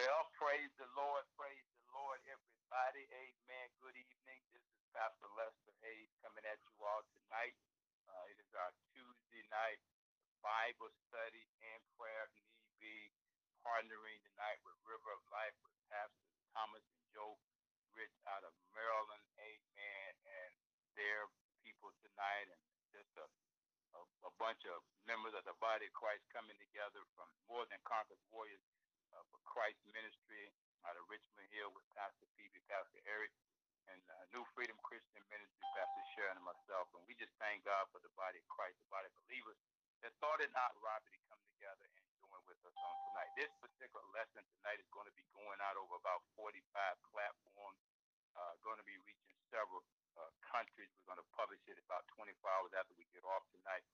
Well, praise the Lord, praise the Lord, everybody. Amen. Good evening. This is Pastor Lester Hayes coming at you all tonight. Uh, it is our Tuesday night Bible study and prayer. Need be partnering tonight with River of Life with Pastors Thomas and Joe Rich out of Maryland. Amen. And their people tonight, and just a, a, a bunch of members of the body of Christ coming together from more than conquerors warriors uh, for Christ Ministry out of Richmond Hill with Pastor Phoebe, Pastor Eric, and uh, New Freedom Christian Ministry, Pastor Sharon and myself. And we just thank God for the body of Christ, the body of believers that thought it not robbery to come together and join with us on tonight. This particular lesson tonight is going to be going out over about 45 platforms, uh, going to be reaching several uh, countries. We're going to publish it about 24 hours after we get off tonight.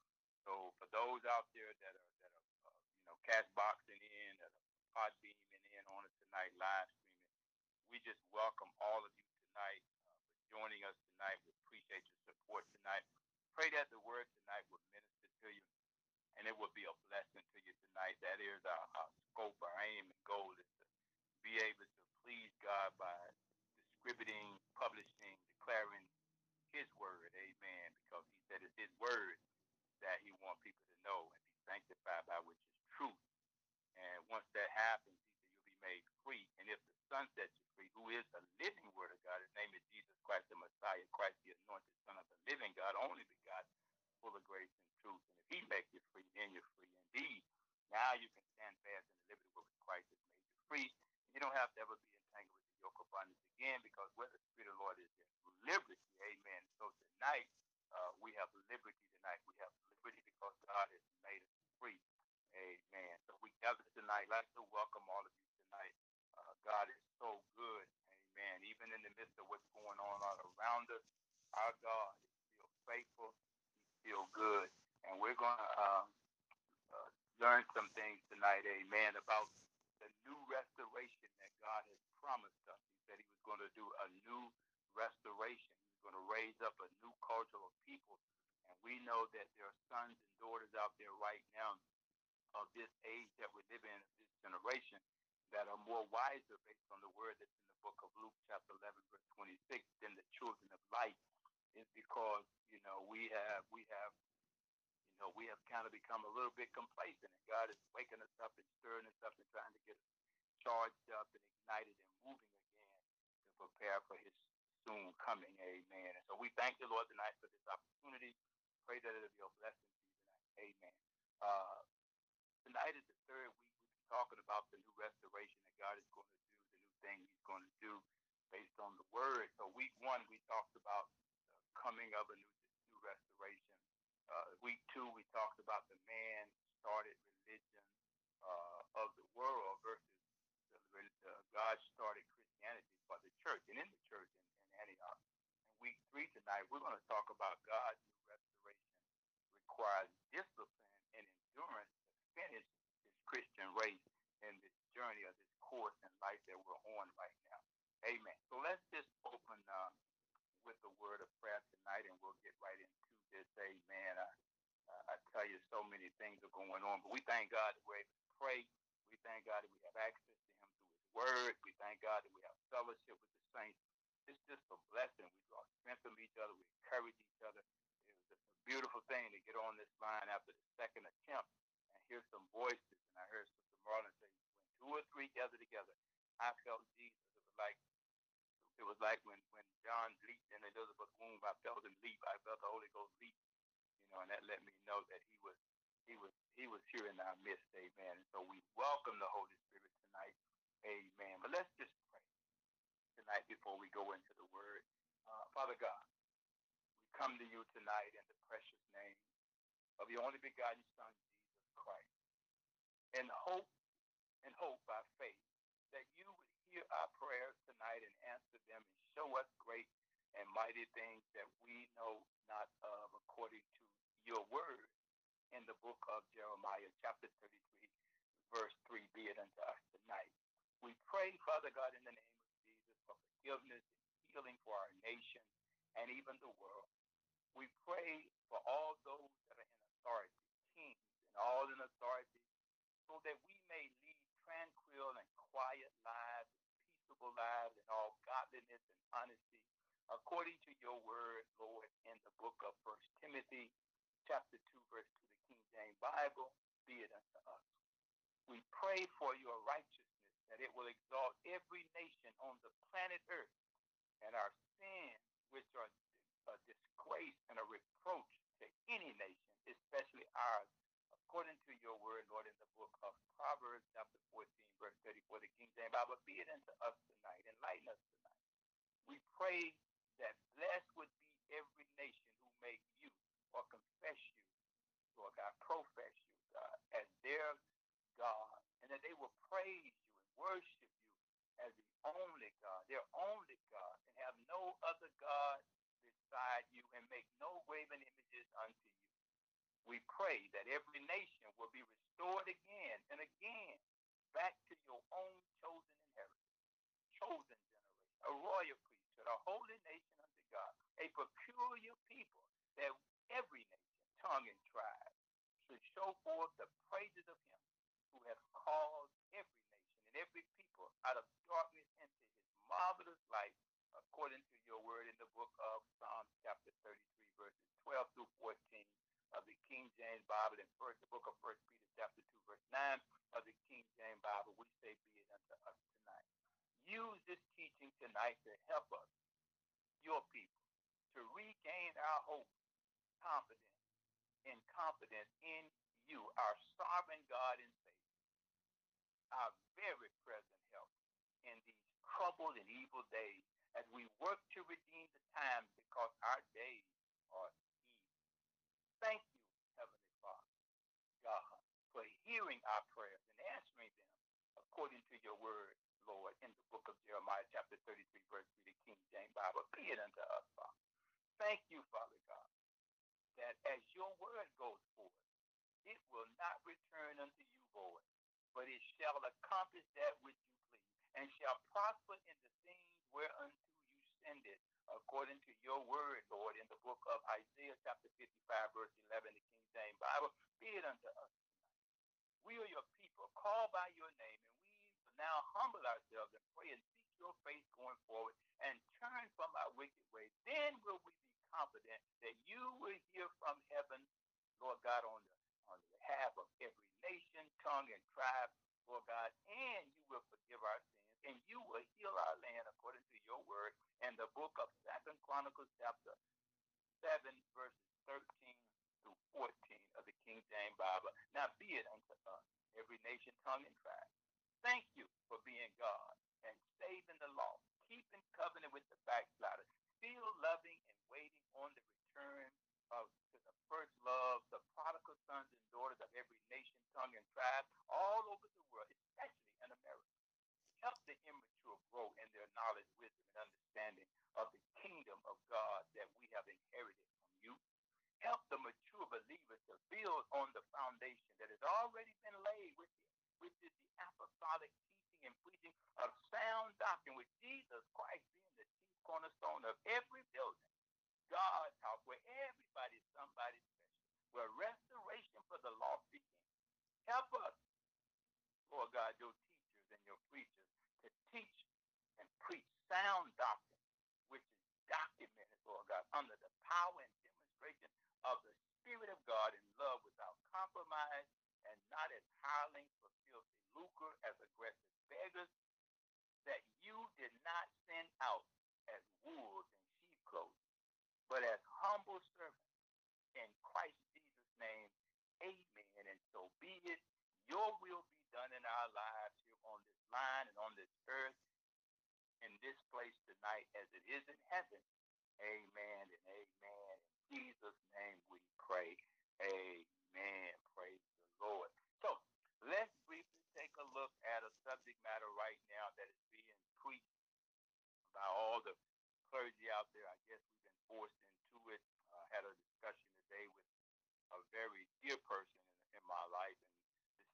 So for those out there that are that are uh, you know cash boxing in, that are Podbeaning in on us tonight, live streaming, we just welcome all of you tonight uh, for joining us tonight. We appreciate your support tonight. Pray that the word tonight will minister to you and it will be a blessing to you tonight. That is our, our scope, our aim and goal is to be able to please God by distributing, publishing, declaring His word. Amen. Because He said it's His word that He wants people to know and be sanctified by which is truth. And once that happens, you'll be made free. And if the Son sets you free, who is the living word of God, His name is Jesus Christ, the Messiah, Christ, the anointed Son of the living God, only begotten, full of grace and truth. And if He makes you free, then you're free indeed. Now you can stand fast in the liberty with Christ has made you free. You don't have to ever be entangled with the yoke of bondage again, because where the Spirit of the Lord is, there's liberty. Amen. So tonight, uh, we have liberty tonight. We have liberty because God has made us free. Amen. So we gather tonight. I'd to welcome all of you tonight. Uh, God is so good. Amen. Even in the midst of what's going on all around us, our God is still faithful. He's still good. And we're going to um, uh, learn some things tonight, amen, about the new restoration that God has promised us. He said he was going to do a new restoration. He was going to raise up a new culture of people. And we know that there are sons and daughters out there right now of this age that we live in, generation, that are more wiser based on the word that's in the book of Luke, chapter 11, verse 26, than the children of light. Is because you know we have we have you know we have kind of become a little bit complacent, and God is waking us up and stirring us up and trying to get us charged up and ignited and moving again to prepare for His soon coming. Amen. And so we thank the Lord tonight for this opportunity. Pray that it'll be a blessing to you tonight. Amen. Uh, tonight is the third week talking about the new restoration that God is going to do, the new thing He's going to do based on the Word. So week one we talked about the coming of a new new restoration. Uh, week two we talked about the man started religion uh, of the world versus the, the God started Christianity for the church and in the church in, in Antioch. And week three tonight we're going to talk about God's new restoration requires discipline and endurance to finish Christian race in this journey of this course in life that we're on right now. Amen. So let's just open um, with the word of prayer tonight, and we'll get right into this. Amen. I, I tell you, so many things are going on, but we thank God that we're able to pray. We thank God that we have access to Him through His Word. We thank God that we have fellowship with the saints. It's just a blessing. We draw strength from each other. We encourage each other. It was just a beautiful thing to get on this line after the second attempt and hear some voices. And I heard Sister Marlon say, "When two or three gather together, I felt Jesus." It was like it was like when when John leaped in Elizabeth's womb. I felt him leap. I felt the Holy Ghost leap. You know, and that let me know that he was he was he was here in our midst. Amen. And so we welcome the Holy Spirit tonight. Amen. But let's just pray tonight before we go into the Word. Uh, Father God, we come to you tonight in the precious name of your only begotten Son, Christ, and hope and hope by faith that you would hear our prayers tonight and answer them and show us great and mighty things that we know not of according to your word in the book of Jeremiah, chapter 33, verse 3, be it unto us tonight. We pray, Father God, in the name of Jesus, for forgiveness and healing for our nation and even the world. We pray for all those that are in authority, kings all in authority, so that we may lead tranquil and quiet lives, peaceable lives, and all godliness and honesty, according to your word, Lord, in the book of First Timothy, chapter 2, verse 2, the King James Bible, be it unto us. We pray for your righteousness, that it will exalt every nation on the planet earth, and our sins, which are a disgrace and a reproach to any nation, especially ours, according to your word, Lord, in the book of Proverbs, chapter 14, verse 34, the King James Bible, be it unto us tonight, enlighten us tonight. We pray that blessed would be every nation who make you or confess you, Lord God, profess you, God, as their God, and that they will praise you and worship you as the only God, their only God, and have no other God beside you and make no graven images unto you. We pray that every nation will be restored again and again back to your own chosen inheritance, chosen generation, a royal priesthood, a holy nation unto God, a peculiar people that every nation, tongue, and tribe should show forth the praises of him who has called every nation and every people out of darkness into his marvelous light, according to your word in the book of Psalms, chapter 33, verses 12 through 14 of the King James Bible in first the book of First Peter chapter 2, verse 9 of the King James Bible, we say be it unto us tonight. Use this teaching tonight to help us, your people, to regain our hope, confidence, and confidence in you, our sovereign God and Savior, our very present help in these troubled and evil days as we work to redeem the time because our days are Thank you, Heavenly Father, God, for hearing our prayers and answering them according to your word, Lord, in the book of Jeremiah, chapter 33, verse 3, the King James Bible. Be it unto us, Father. Thank you, Father God, that as your word goes forth, it will not return unto you void, but it shall accomplish that which you please, and shall prosper in the things whereunto you send it according to your word, Lord, in the book of Isaiah chapter 55, verse 11, the King James Bible, be it unto us tonight. We are your people, called by your name, and we now humble ourselves and pray and seek your face going forward and turn from our wicked ways. Then will we be confident that you will hear from heaven, Lord God, on the on behalf of every nation, tongue, and tribe, Lord God, and you will forgive our sins and you will heal our land according to your word in the book of Second Chronicles chapter 7 verses 13 through 14 of the King James Bible. Now be it unto us, every nation, tongue, and tribe. Thank you for being God and saving the lost, keeping covenant with the backsliders, still loving and waiting on the return of to the first love, the prodigal sons and daughters of every nation, tongue, and tribe all over the world, especially. Help the immature grow in their knowledge, wisdom, and understanding of the kingdom of God that we have inherited from you. Help the mature believers to build on the foundation that has already been laid, which is, which is the apostolic teaching and preaching of sound doctrine, with Jesus Christ being the chief cornerstone of every building. God's house, where everybody is somebody special, where restoration for the lost begins. Help us, Lord God, your teachers and your preachers to teach and preach sound doctrine, which is documented, Lord God, under the power and demonstration of the Spirit of God in love without compromise and not as hirelings for filthy lucre, as aggressive beggars, that you did not send out as wolves in sheep clothing, but as humble servants in Christ Jesus' name. Amen. And so be it. Your will be done in our lives here on this line and on this earth, in this place tonight as it is in heaven. Amen and amen. In Jesus' name we pray. Amen. Praise the Lord. So let's briefly take a look at a subject matter right now that is being preached by all the clergy out there. I guess we've been forced into it. I uh, had a discussion today with a very dear person in, in my life,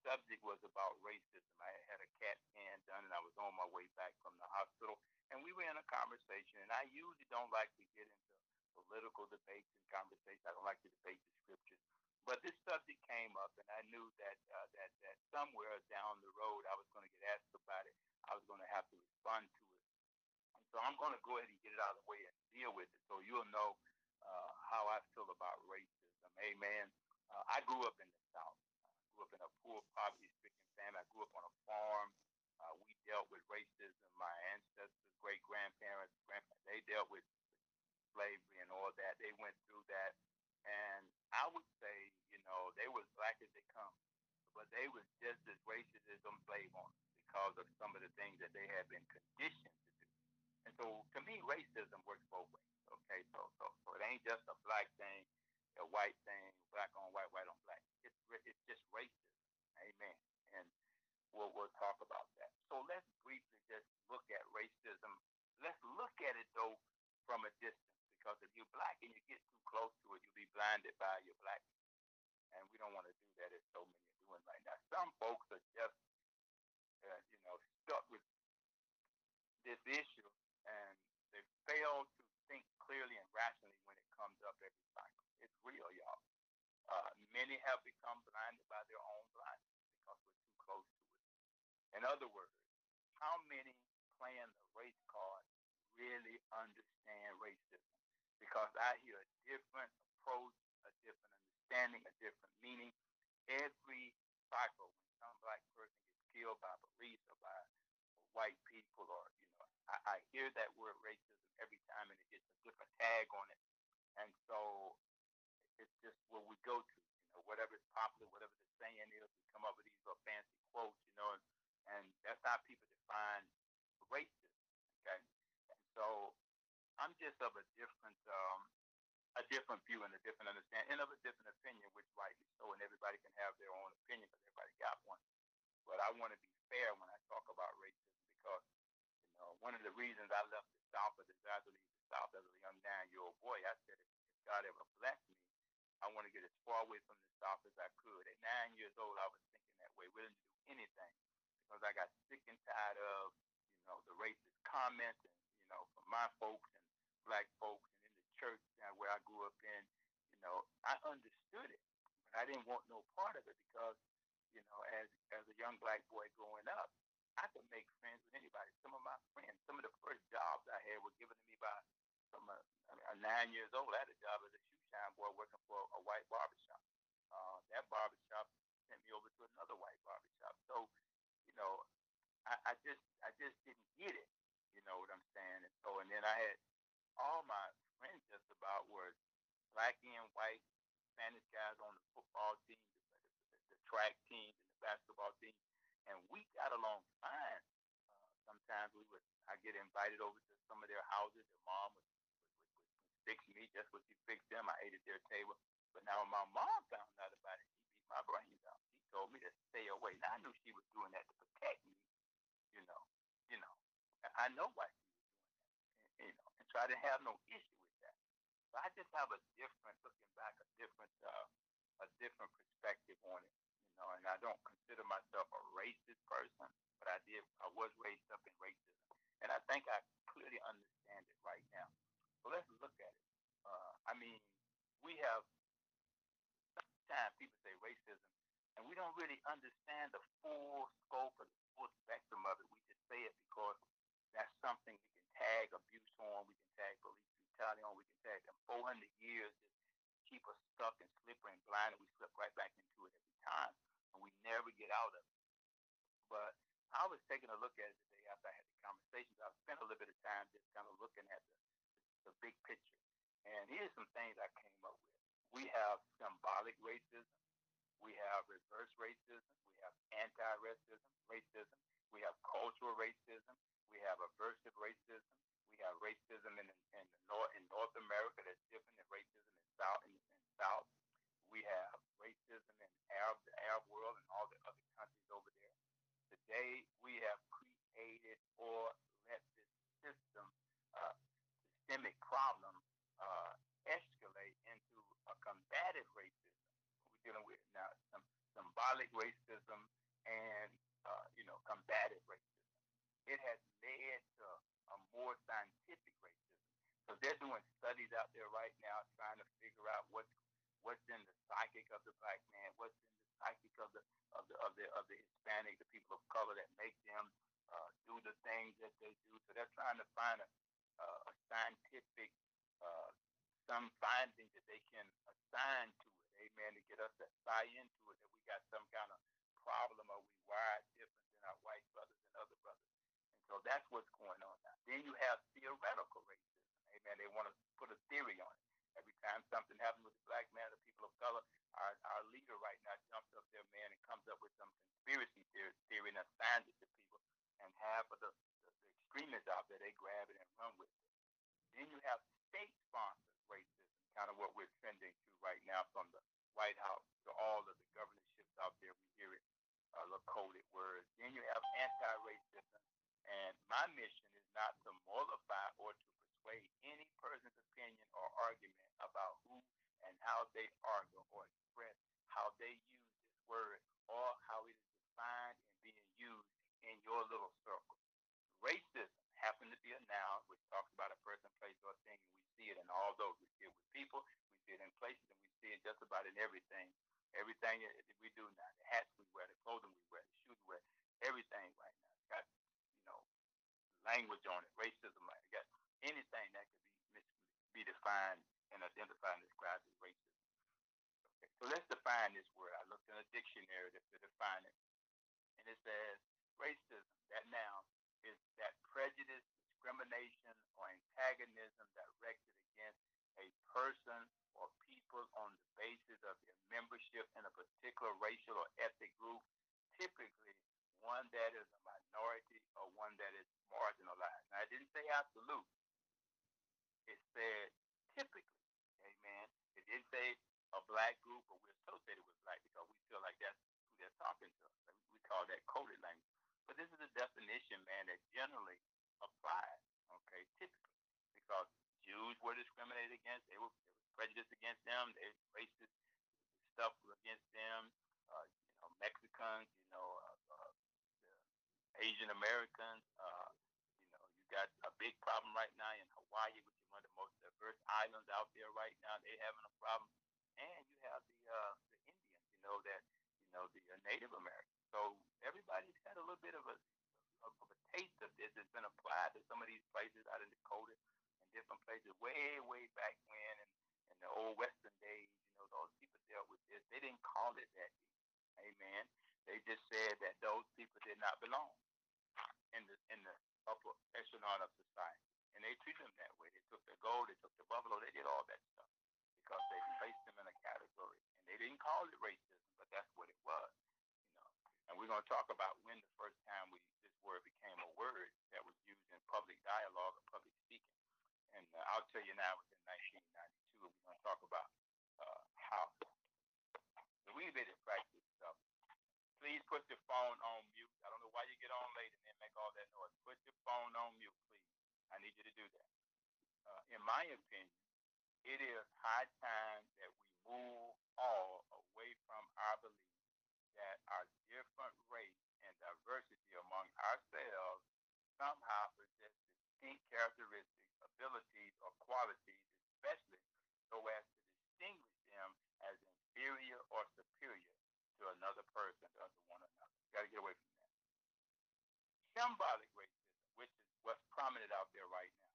subject was about racism. I had a CAT scan done, and I was on my way back from the hospital, and we were in a conversation. And I usually don't like to get into political debates and conversations. I don't like to debate the scriptures, But this subject came up, and I knew that uh, that that somewhere down the road I was going to get asked about it. I was going to have to respond to it. And so I'm going to go ahead and get it out of the way and deal with it, so you'll know uh, how I feel about racism. Amen. Uh, I grew up in the South. Grew up in a poor, poverty-stricken family. I grew up on a farm. Uh, we dealt with racism. My ancestors, great grandparents, grandparents, they dealt with slavery and all that. They went through that. And I would say, you know, they were black as they come, but they was just as racist as them slave owners because of some of the things that they had been conditioned to do. And so, to me, racism works both ways. Okay, so so so it ain't just a black thing, a white thing, black on white, white on. It's just racism. Amen. And we'll we'll talk about that. So let's briefly just look at racism. Let's look at it though from a distance because if you're black and you get too close to it, you'll be blinded by your black. And we don't want to do that as so many are doing right now. Some folks are just, uh, you know, stuck with this issue and they fail to think clearly and rationally when it comes up every cycle. It's real, y'all. Uh, many have become blinded by their own blindness because we're too close to it. In other words, how many playing the race card really understand racism? because I hear a different approach, a different understanding, a different meaning. Every cycle, when some black person gets killed by police or by white people, or you know, I, I hear that word racism every time, and it gets a different tag on it. And so it's just where we go to, you know, whatever is popular, whatever the saying is, we come up with these little fancy quotes, you know, and, and that's how people define racism. Okay, and so I'm just of a different um, a different view and a different understanding and of a different opinion, which rightly so, and everybody can have their own opinion because everybody got one. But I want to be fair when I talk about racism because, you know, one of the reasons I left the South or decided to leave the South as a young nine-year-old boy, I said, if God ever blessed me, I want to get as far away from the South as I could. At nine years old, I was thinking that way, willing to do anything because I got sick and tired of, you know, the racist comments and, you know, from my folks and black folks and in the church where I grew up in, you know, I understood it, but I didn't want no part of it because, you know, as as a young black boy growing up, I could make friends with anybody. Some of my friends, some of the first jobs I had were given to me by from a, a nine years old. I had a job as a boy working for a white barbershop. Uh, that barbershop sent me over to another white barbershop. So, you know, I, I just I just didn't get it. You know what I'm saying? And so, and then I had all my friends just about were black and white Spanish guys on the football team, the, the, the track teams, and the basketball team, and we got along fine. Uh, sometimes we would, I get invited over to some of their houses. Their mom would, would me just what she fixed them. I ate at their table. But now when my mom found out about it, she beat my brains out. She told me to stay away. Now I knew she was doing that to protect me. You know, you know. I know why she was doing that, you know, and so I didn't have no issue with that. So I just have a different, looking back, a different, uh, a different perspective on it, you know. And I don't consider myself a racist person, but I did, I was raised up in racism, and I think I clearly understand it right now. So let's look at it. Uh, I mean, we have sometimes people say racism, and we don't really understand the full scope the full spectrum of it. We just say it because that's something we can tag abuse on, we can tag police brutality on, we can tag them 400 years just keep us stuck and slippery and blind, and we slip right back into it every time, and we never get out of it. But I was taking a look at it today after I had the conversations. I spent a little bit of time just kind of looking at the, the big picture. And here's some things I came up with. We have symbolic racism. We have reverse racism. We have anti-racism, racism. We have cultural racism. We have aversive racism. We have racism in, in North in North America that's different than racism in South in, in South. We have racism in Arab the Arab world and all the other countries over there. Today we have created or let this system uh, systemic problem uh, escalate into a combative racism. We're dealing with now some symbolic racism and uh, you know combative racism it has led to a more scientific racism. So they're doing studies out there right now trying to figure out what's what's in the psychic of the black man, what's in the psychic of the of the of the of the Hispanic, the people of color that make them uh, do the things that they do. So they're trying to find a, uh, a scientific uh, some findings that they can assign to it. Amen. To get us to buy into it that we got some kind of problem or we wired different than our white brothers and other brothers. And so that's what's going on now. Then you have theoretical racism. Amen. They want to put a theory on it. Every time something happens with the black man or people of color, our, our leader right now jumps up there, man, and comes up with some conspiracy theory, theory and assigns it to people. And half of the, the, the extremists out there, they grab it and run with it. Then you have state-sponsored racism, kind of what we're trending to right now from the White House to all of the governorships out there. We hear it, uh, little coded words. Then you have anti-racism. And my mission is not to mollify or to persuade any person's opinion or argument about who and how they argue or express how they use this word or how it is defined and being used in your little circle. Racism happen to be a noun which talks about a person, place, or thing, and we see it in all those. We see it with people, we see it in places, and we see it just about in everything. Everything that we do now, the hats we wear, the clothing we wear, the shoes we wear, everything right now. It's got, you know, language on it, racism, it got anything that could be be defined and identified and described as racism. Okay, so let's define this word. I looked in a dictionary to, to define it, and it says racism. That noun is that prejudice, discrimination, or antagonism directed against a person or people on the basis of their membership in a particular racial or ethnic group, typically one that is a minority or one that is marginalized. Now, I didn't say absolute it said typically, amen. It didn't say a black group or we're associated with black because we feel like that's who they're talking to. We call that coded language. But this is a definition, man, that generally applies, okay, typically. Because Jews were discriminated against, they were, there was prejudice against them, they racist stuff against them, uh, you know, Mexicans, you know, uh, uh, Asian Americans, uh, got a big problem right now in Hawaii, which is one of the most diverse islands out there right now. They're having a problem, and you have the uh, the Indians, you know that you know the uh, Native Americans. So everybody's got a little bit of a of a taste of this. It's been applied to some of these places out in Dakota and different places way way back when, and in the old Western days. You know those people dealt with this. They didn't call it that. Amen. They just said that those people did not belong in the in the upper echelon of society. And they treated them that way. They took the gold, they took the buffalo, they did all that stuff because they placed them in a category. And they didn't call it racism, but that's what it was. You know. And we're going to talk about when the first time we this word became a word that was used in public dialogue or public speaking. And uh, I'll tell you now, it was in 1992, and we're to talk about uh, how. Need to practice please put your phone on mute. I don't know why you get on late and then make all that noise. Put your phone on mute, please. I need you to do that. Uh, in my opinion, it is high time that we move all away from our belief that our different race and diversity among ourselves somehow possess distinct characteristics, abilities, or qualities, especially so as to distinguish them as inferior or superior to another person, to one another. Got to get away from that. Symbolic racism, which is what's prominent out there right now.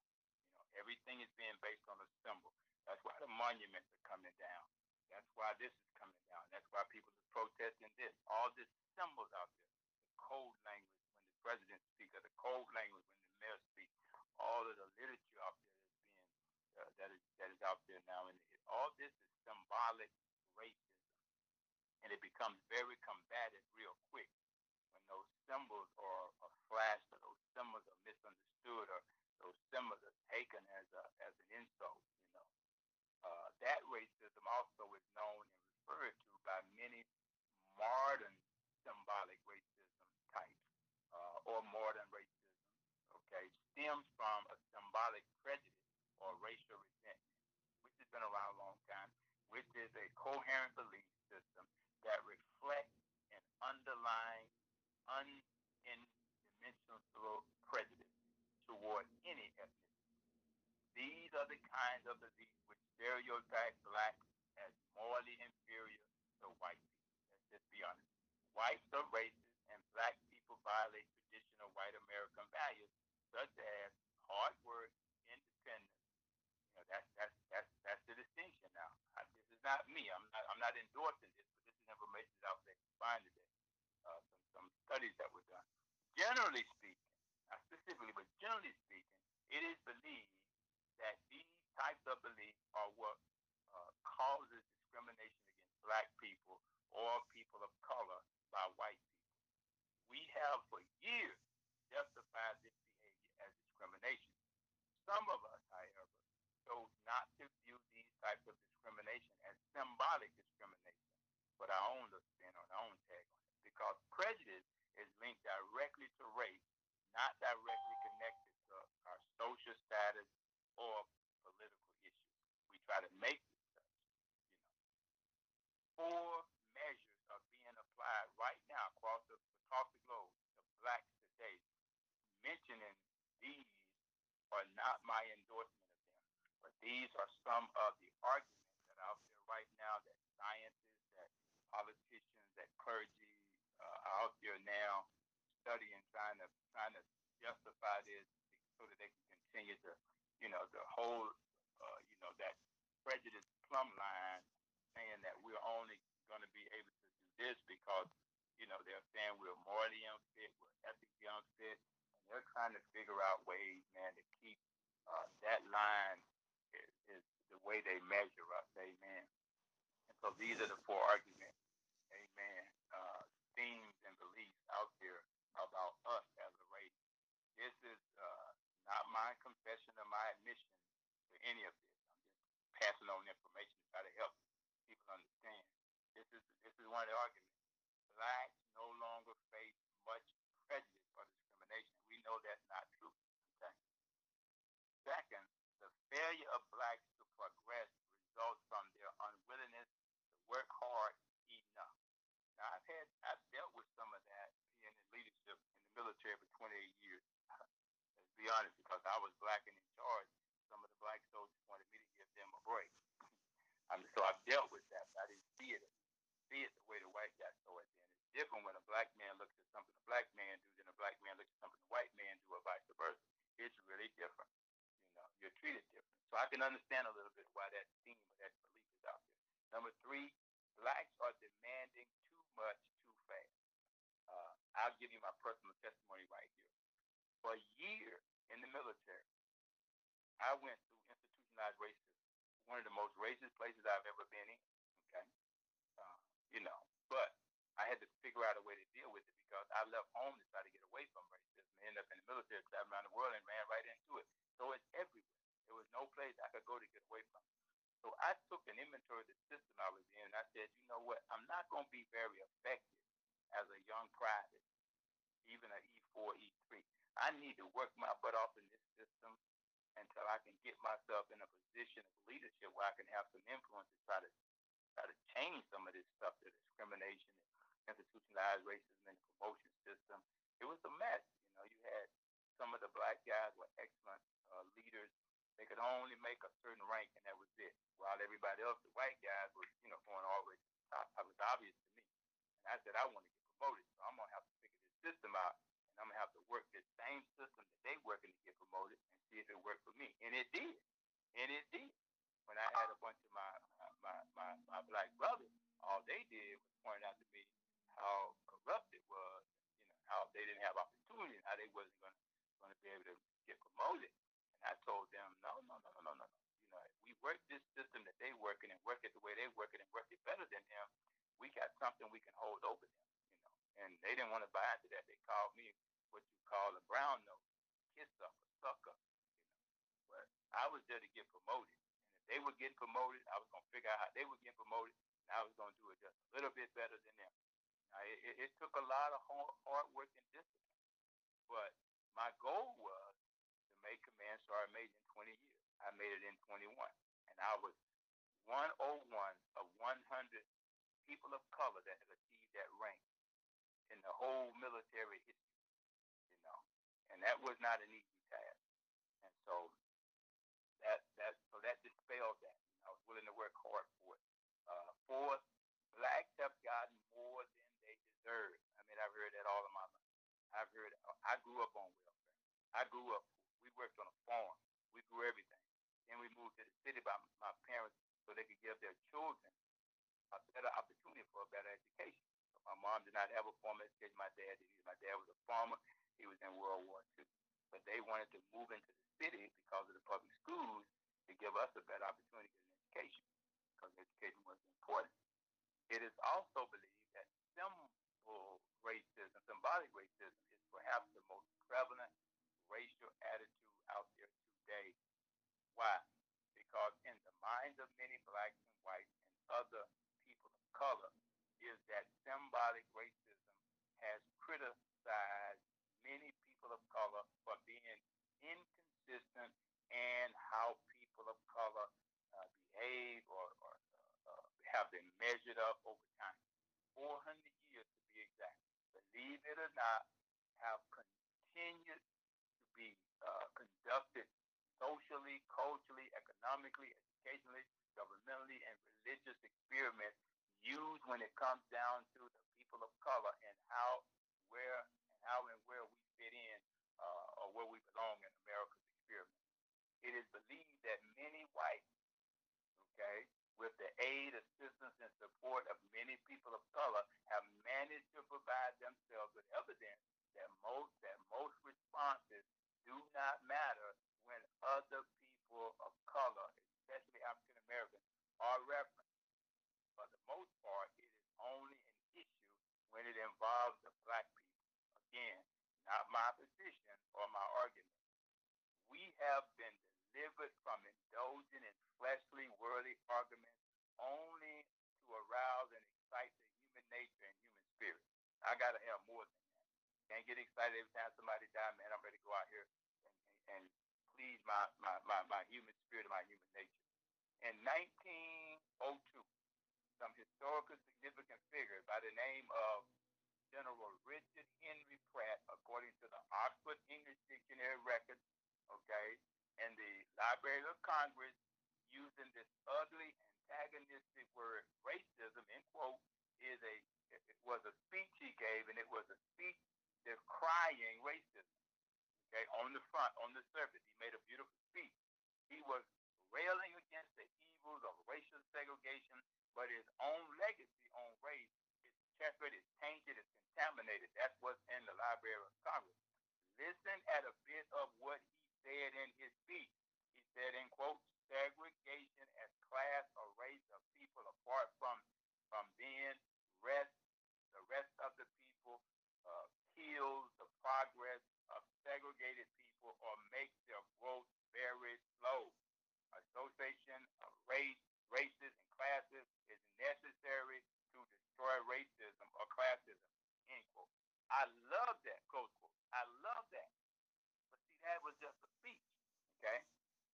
You know, everything is being based on a symbol. That's why the monuments are coming down. That's why this is coming down. That's why people are protesting this. All this symbols out there. The code language when the president speaks, or the code language when the mayor speaks. All of the literature out there is being uh, that is that is out there now, and it, all this is symbolic racism and it becomes very combative real quick when those symbols are, are flashed or those symbols are misunderstood or those symbols are taken as a as an insult. You know, uh, that racism also is known and referred to by many modern symbolic racism types uh, or modern racism. Okay, stems from a symbolic prejudice or racial resentment, which has been around a long time, which is a coherent belief that reflect an underlying undimensional prejudice toward any ethnicity. These are the kinds of beliefs which stereotype blacks as morally inferior to white people. Let's just be honest. Whites are racist, and black people violate traditional white American values such as hard work, independence. You know, that's that's that's that's the distinction now. I, this is not me. I'm not I'm not endorsing this, information that I was able to find today. Uh, some some studies that were done. Generally speaking, not specifically, but generally speaking, it is believed that these types of beliefs are what uh, causes discrimination against black people or people of color by white people. We have for years justified this behavior as discrimination. Some of us, however, chose not to view these types of discrimination as symbolic discrimination, but our own little spin on our own tag on it, because prejudice is linked directly to race, not directly connected to our social status or political issues. We try to make it such, you know. Four measures are being applied right now across the across the globe to blacks today. Mentioning these are not my endorsement of them, but these are some of the arguments that are out there right now that scientists, politicians, that clergy uh, out there now studying, trying to trying to justify this so that they can continue to, you know, the whole, uh, you know, that prejudice plumb line, saying that we're only going to be able to do this because, you know, they're saying we're morally unfit, we're ethically unfit, and they're trying to figure out ways, man, to keep uh, that line is, is the way they measure us, amen. And so these are the four arguments, themes and beliefs out there about us as a race. This is uh, not my confession or my admission to any of this. I'm just passing on information to try to help people understand. This is this is one of the arguments. Blacks no longer face much prejudice or discrimination. We know that's not true. Okay. Second, the failure of blacks to progress results from their unwillingness to work hard enough. Now, I've had I've dealt with some of that being in leadership in the military for 28 years. Let's honest, because I was black and in charge, some of the black soldiers wanted me to give them a break. I so I've dealt with that. I didn't see it see it the way the white guy saw it. Then it's different when a black man looks at something a black man do than a black man looks at something a white man do, or vice versa. It's really different. You know, you're treated different. So I can understand a little bit why that theme or that belief is out there. Number three, blacks are demanding too much too fast. Uh, I'll give you my personal testimony right here. For years in the military, I went through institutionalized racism, one of the most racist places I've ever been in. Okay, uh, you know, but I had to figure out a way to deal with it because I left home to try to get away from racism. I ended up in the military, traveling around the world, and ran right into it. So it's everywhere. There was no place I could go to get away from it. So I took an inventory of the system I was in, and I said, you know what? I'm not going to be very effective as a young private, even an E4, E3. I need to work my butt off in this system until I can get myself in a position of leadership where I can have some influence to try to try to change some of this stuff, the discrimination, institutionalized racism in the promotion system. It was a mess. You know, you had some of the black guys were excellent uh, leaders. They could only make a certain rank, and that was it. While everybody else, the white guys, were you know going all the way to the top. That was obvious to me. And I said, I want to get promoted, so I'm gonna have to figure this system out, and I'm gonna have to work this same system that they working to get promoted, and see if it worked for me. And it did. And it did when I had a bunch of my my, my, my black brothers, all they did was point out to me how corrupt it was, you know, how they didn't have opportunity, how they wasn't gonna gonna be able to get promoted. And I told them, no, no, no, no, no, no. You know, if we work this system that they working and work it the way they work it and work it better than them, we got something we can hold over them. And they didn't want to buy into that. They called me what you call a brown nose, kiss up, a sucker, you know. But I was there to get promoted they were getting promoted, I was going to figure out how they were getting promoted, and I was going to do it just a little bit better than them. Now, it, it took a lot of hard, hard work and discipline, but my goal was to make Command Sergeant Major in 20 years. I made it in 21, and I was 101 of 100 people of color that had achieved that rank in the whole military history, you know, and that was not an easy task. And so that that so that dispelled that. I was willing to work hard for it. Uh for blacks have gotten more than they deserve. I mean, I've heard that all of my life. I've heard. I grew up on welfare. I grew up. We worked on a farm. We grew everything. Then we moved to the city by my parents so they could give their children a better opportunity for a better education. My mom did not have a formal education. My dad did. My dad was a farmer. He was in World War II. But they wanted to move into the city because of the public schools to give us a better opportunity to get an education because education was important. It is also believed that symbol racism, symbolic racism, is perhaps the most prevalent racial attitude out there today. Why? Because in the minds of many blacks and whites and other people of color, is that symbolic racism has criticized many people of color for being inconsistent and how people of color uh, behave or, or uh, have been measured up over time. 400 years to be exact. Believe it or not, have continued to be uh, conducted socially, culturally, economically, educationally, governmentally, and religious experiments used when it comes down to the people of color and how, where, and how and where we fit in uh, or where we belong in America's experiment. It is believed that many whites, okay, with the aid, assistance, and support of many people of color, have managed to provide themselves with evidence that most that most responses do not matter when other people of color, especially African Americans, are referenced. For the most part, it is only an issue when it involves the black people. Again, not my position or my argument. We have been delivered from indulging in fleshly, worldly arguments only to arouse and excite the human nature and human spirit. I got to have more than that. Can't get excited every time somebody dies, man. I'm ready to go out here and, and, and please my, my, my, my human spirit and my human nature. In 1902, some historical significant figures by the name of General Richard Henry Pratt, according to the Oxford English Dictionary records, okay, and the Library of Congress, using this ugly, antagonistic word, racism, in quote, is a it was a speech he gave, and it was a speech decrying racism. Okay, on the front, on the surface, he made a beautiful speech. He was railing against the evils of racial segregation, but his own legacy on race is checkered, is tainted, is contaminated. That's what's in the Library of Congress. Listen at a bit of what he said in his speech. He said, in quote, segregation as class or race of people apart from from being rest the rest of the people uh, kills the progress of segregated people or makes their growth very slow. Association of race, races, and classes destroy racism or classism. End quote. I love that, close quote. I love that. But see, that was just a speech. Okay?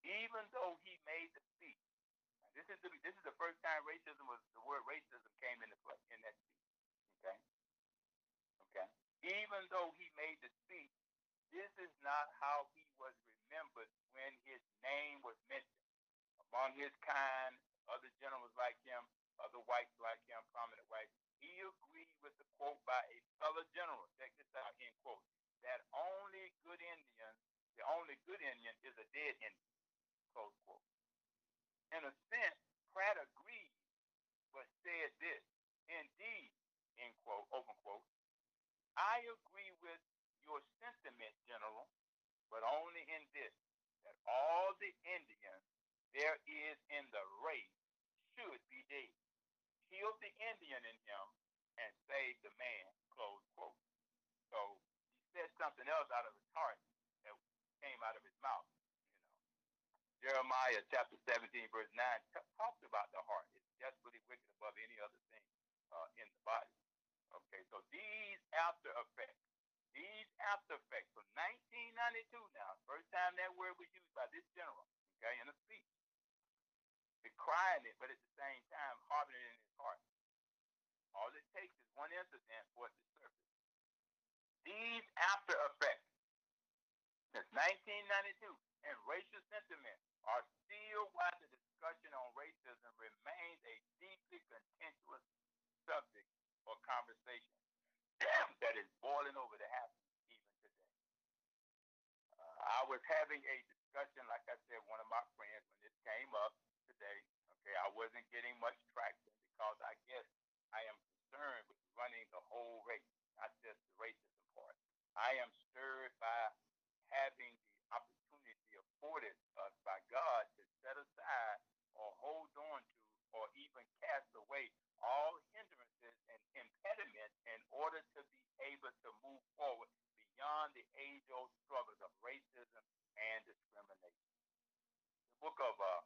Even though he made the speech. This is the this is the first time racism was the word racism came into play in that speech. Okay? Okay. Even though he made the speech, this is not how he was remembered when his name was mentioned. Among his kind, other generals like him, other white, black, him, prominent whites, he agreed with the quote by a fellow general. Check this out, end quote. That only good Indian, the only good Indian is a dead Indian. Close quote. In a sense, Pratt agreed, but said this. Indeed, end quote, open quote. I agree with your sentiment, General, but only in this, that all the Indians there is in the race should be dead. Kill the Indian in him and save the man, close quote. So he said something else out of his heart that came out of his mouth. You know, Jeremiah chapter 17, verse 9 t- talks about the heart. It's desperately wicked above any other thing uh, in the body. Okay, so these after effects, these after effects from 1992 now, first time that word was used by this general, okay, in a speech, decrying it, but at the same time harboring it in his heart. All it takes is one incident for it to surface. These after effects since 1992 and racial sentiment are still why the discussion on racism remains a deeply contentious subject or conversation that is boiling over to happen even today. Uh, I was having a discussion, like I said, one of my friends when this came up, okay, I wasn't getting much traction because I guess I am concerned with running the whole race, not just the racism part. I am stirred by having the opportunity afforded us by God to set aside or hold on to or even cast away all hindrances and impediments in order to be able to move forward beyond the age-old struggles of racism and discrimination. The book of uh,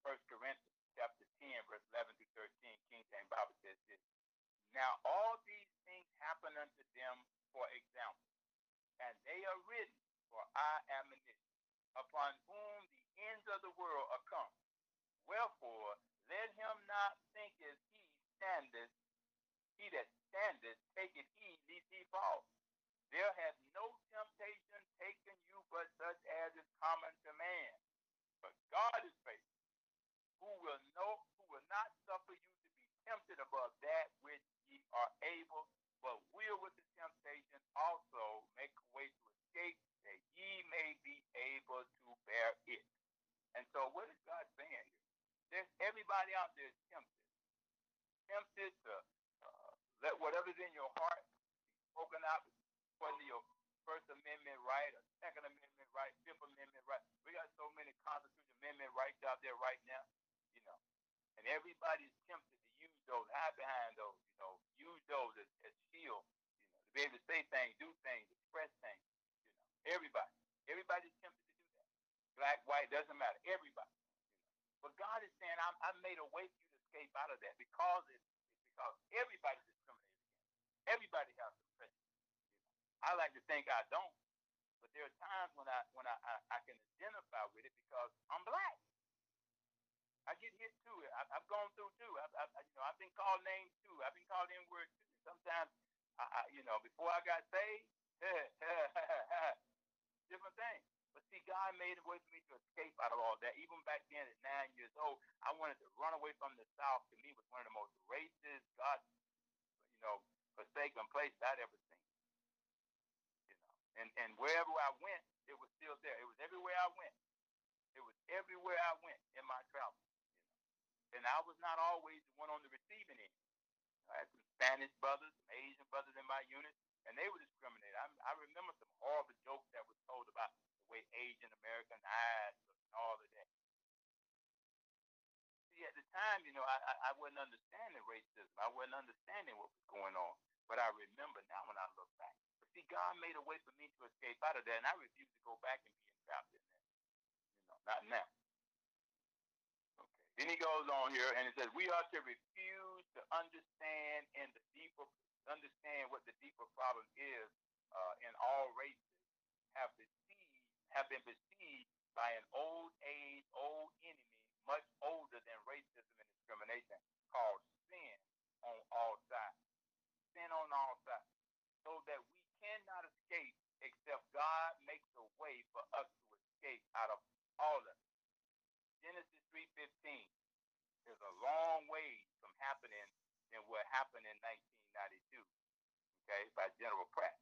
1 Corinthians, chapter 10, verse 11 to 13, King James Bible says this. Now all these things happen unto them for example, and they are written for our admonition, upon whom the ends of the world are come. Wherefore, let him not think as he standeth, he that standeth, taketh heed lest he fall. There hath no temptation taken you but such as is common to man. But God is will know, who will not suffer you to be tempted above that which ye are able, but will with the temptation also make a way to escape, that ye may be able to bear it. And so, what is God saying here? There's everybody out there is tempted, tempted to uh, let whatever's in your heart be spoken out, whether your First Amendment right or Second Amendment right, Fifth Amendment right. We got so many Constitution Amendment rights out there right now, and everybody's tempted to use those, hide behind those, you know, use those as, as shield, you know, to be able to say things, do things, express things, you know. Everybody, everybody's tempted to do that. Black, white, doesn't matter. Everybody. But God is saying, I'm, I made a way for you to escape out of that because it's, it's because everybody's discriminated against. Everybody has prejudice. You know? I like to think I don't, but there are times when I when I, I, I can identify with it because I'm black. I get hit too. I, I've gone through too. I've, I, you know, I've been called names too. I've been called N words too. Sometimes, I, I, you know, before I got saved, different things. But see, God made a way for me to escape out of all that. Even back then at nine years old, I wanted to run away from the South. To me, was one of the most racist, God, you know, forsaken places I'd ever seen. You know, and and wherever I went, it was still there. It was everywhere I went. It was everywhere I went in my travels. And I was not always the one on the receiving end. I had some Spanish brothers, some Asian brothers in my unit, and they were discriminated. I, I remember some horrible jokes that was told about the way Asian American eyes and all of that. See, at the time, you know, I, I, I wasn't understanding racism. I wasn't understanding what was going on. But I remember now when I look back. But see, God made a way for me to escape out of that, and I refuse to go back and be entrapped in that. You know, not now. Then he goes on here and it says, We are to refuse to understand in the deeper understand what the deeper problem is uh, in all races, have deceived have been besieged by an old age, old enemy, much older than racism and discrimination, called sin on all sides. Sin on all sides. So that we cannot escape except God makes a way for us to escape out of all of it. Genesis 3.15 is a long way from happening than what happened in 1992, okay, by General Pratt.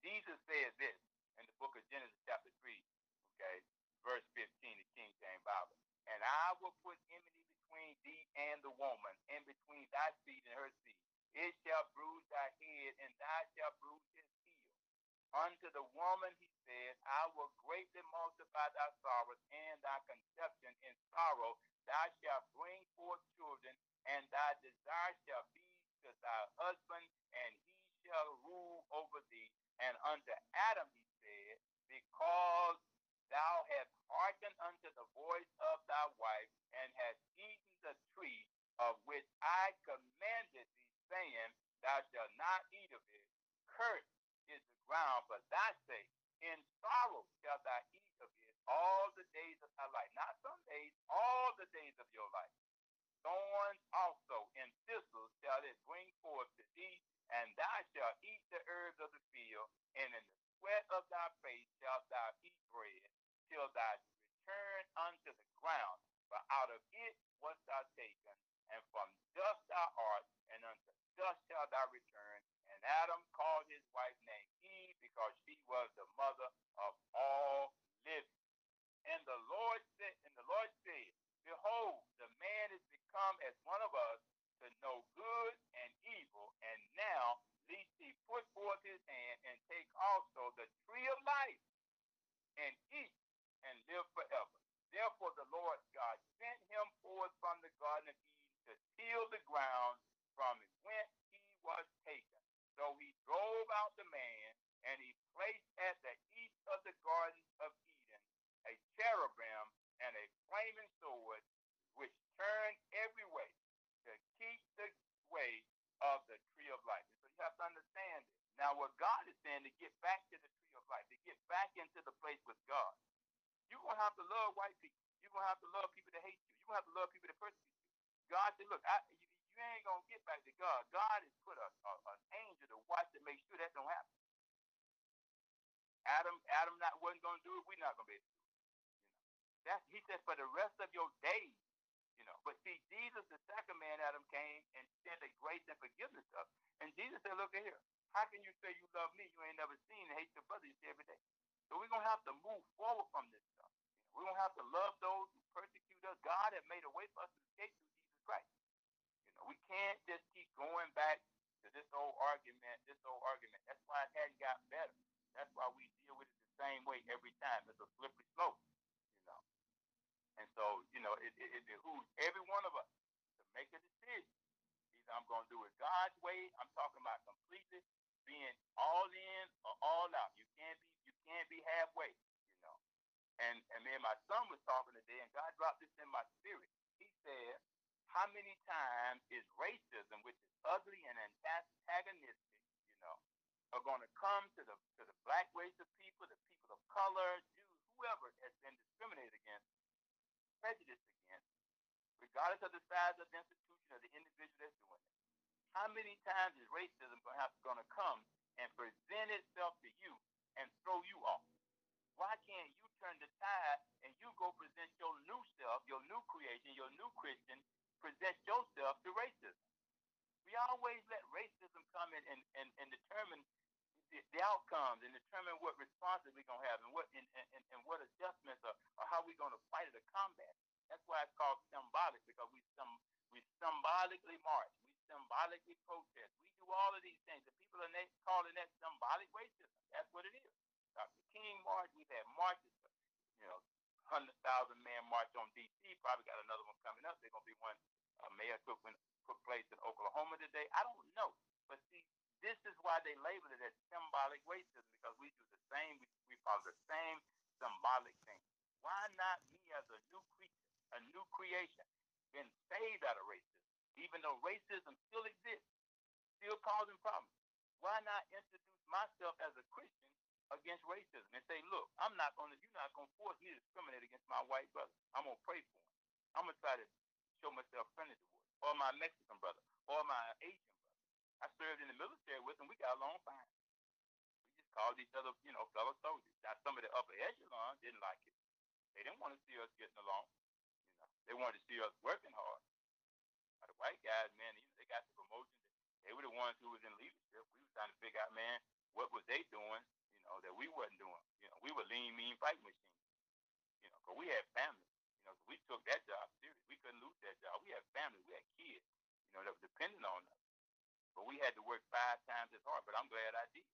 Jesus said this, in the book of Genesis, chapter 3, okay, verse 15, the King James Bible. And I will put enmity between thee and the woman, and between thy seed and her seed. It shall bruise thy head, and thou shalt bruise his. Unto the woman he said, I will greatly multiply thy sorrows and thy conception in sorrow. Thou shalt bring forth children, and thy desire shall be to thy husband, and he shall rule over thee. And unto Adam he said, Because thou hast hearkened unto the voice of thy wife, and hast eaten the tree of which I commanded thee, saying, Thou shalt not eat of it. Cursed is the ground for thy sake. In sorrow shalt thou eat of it all the days of thy life. Not some days, all the days of your life. Thorns also and thistles shall it bring forth to thee, and thou shalt eat the herbs of the field, and in the sweat of thy face shalt thou eat bread, till thou return unto the ground, but out of it wast thou taken, and from dust thou art, and unto dust shalt thou return. And Adam called his wife name Eve, because she was the mother of all living. And the Lord said, and the Lord said, Behold, the man is become as one of us to know good and evil, and now lest he put forth his hand and take also the tree of life and eat and live forever. Therefore the Lord God sent him forth from the Garden of Eden to till the ground from whence he was taken. So he drove out the man, and he placed at the east of the Garden of Eden a cherubim and a flaming sword, which turned every way to keep the way of the tree of life. So you have to understand it. Now, what God is saying to get back to the tree of life, to get back into the place with God, you're going to have to love white people. You're going to have to love people that hate you. You're going to have to love people that persecute you. God said, look, I, you, ain't to get back to God. God has put a, a, an angel to watch to make sure that don't happen. Adam, Adam not wasn't to do it. We're not to be able to do it. You know, that he said for the rest of your days, you know. But see, Jesus, the second man, Adam came and sent a grace and forgiveness up. And Jesus said, look at here. How can you say you love me? You ain't never seen and hate your brother. You say every day. So we're gonna have to move forward from this stuff. We're gonna have to love those who persecute us. God has made a way for us to escape through Jesus Christ. You know, we can't just keep going back to this old argument, this old argument. That's why it hadn't got better. That's why we deal with it the same way every time. It's a slippery slope, you know. And so, you know, it, it, it behooves every one of us to make a decision. Either I'm going to do it God's way. I'm talking about completely being all in or all out. You can't be you can't be halfway, you know. And and and my son was talking today, and God dropped this in my spirit. He said, "How many times is racism, which is ugly and antagonistic, you know, are going to come to the to the black race of people, the people of color, Jews, whoever has been discriminated against, prejudiced against, regardless of the size of the institution or the individual that's doing it. How many times is racism going to going to come and present itself to you and throw you off? Why can't you turn the tide and you go present your new self, your new creation, your new Christian, present yourself to racism? We always let racism come in and, and, and determine the, the outcomes and determine what responses we're going to have and what and, and, and what adjustments or, or how we're going to fight it or combat. That's why it's called symbolic because we some we symbolically march, we symbolically protest, we do all of these things. And people are calling that symbolic racism. That's what it is. Dr. King march, we've had marches, you know, hundred thousand man march on DC. Probably got another one coming up. There's gonna be one uh, Mayor took when took place in Oklahoma today. I don't know, but see, this is why they label it as symbolic racism because we do the same. We, we follow the same symbolic thing. Why not me as a new creature, a new creation, been saved out of racism, even though racism still exists, still causing problems? Why not introduce myself as a Christian against racism and say, look, I'm not going to, you're not going to force me to discriminate against my white brother. I'm going to pray for him. I'm going to try to show myself friendly towards or my Mexican brother, or my Asian. I served in the military with him. We got along fine. We just called each other, you know, fellow soldiers. Now, some of the upper echelon didn't like it. They didn't want to see us getting along. You know, they wanted to see us working hard. Now, the white guys, man, they got the promotions. They were the ones who was in leadership. We was trying to figure out, man, what was they doing, you know, that we wasn't doing. You know, we were lean, mean fight machines. You know, because we had families. You know, so we took that job serious. We couldn't lose that job. We had families. We had kids, you know, that were dependent on us. But we had to work five times as hard. But I'm glad I did,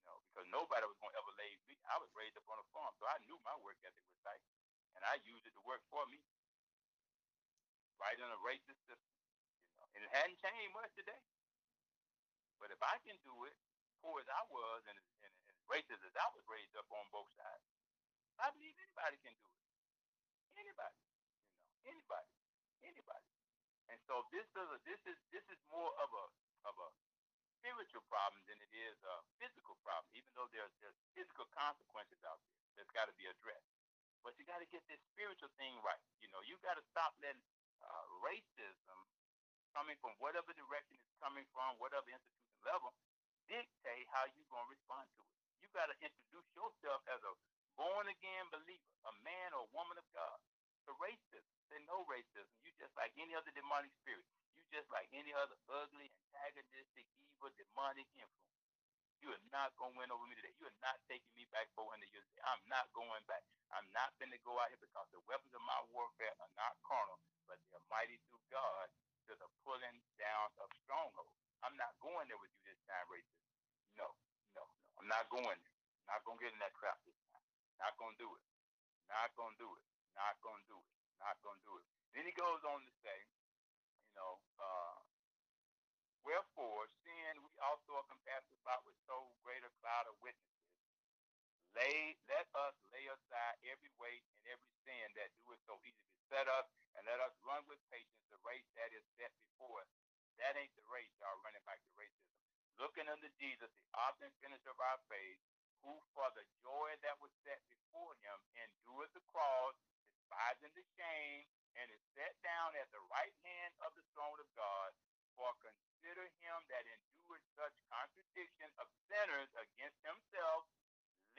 you know, because nobody was going to ever lay me. I was raised up on a farm, so I knew my work ethic was tight, and I used it to work for me. Right in a racist system, you know, and it hadn't changed much today. But if I can do it, poor as I was and, and, and racist as I was raised up on both sides, I believe anybody can do it. Anybody, you know, anybody, anybody. And so this is a, this is this is more of a of a spiritual problem than it is a physical problem, even though there's, there's physical consequences out there that's got to be addressed. But you got to get this spiritual thing right. You know, you got to stop letting uh, racism coming from whatever direction it's coming from, whatever institution level, dictate how you're going to respond to it. You got to introduce yourself as a born again believer, a man or woman of God. to racism. There's no racism. You just like any other demonic spirit. Just like any other ugly, antagonistic, evil, demonic influence. You are not going to win over me today. You are not taking me back 400 years. Today. I'm not going back. I'm not going to go out here because the weapons of my warfare are not carnal, but they are mighty through God to the pulling down of strongholds. I'm not going there with you this time, racist. No, no, no. I'm not going there. Not going to get in that trap this time. Not going to do it. Not going to do it. Not going to do it. Not going to do it. Then he goes on to say, you know, uh, wherefore, seeing we also are compassed about with so great a cloud of witnesses, lay let us lay aside every weight and every sin that doeth so easily beset us, and let us run with patience the race that is set before us. That ain't the race, y'all running back to racism. Looking unto Jesus, the author and finisher of our faith, who for the joy that was set before him endured the cross, despising the shame, and is set down at the right hand of the throne of God. For consider him that endured such contradiction of sinners against himself,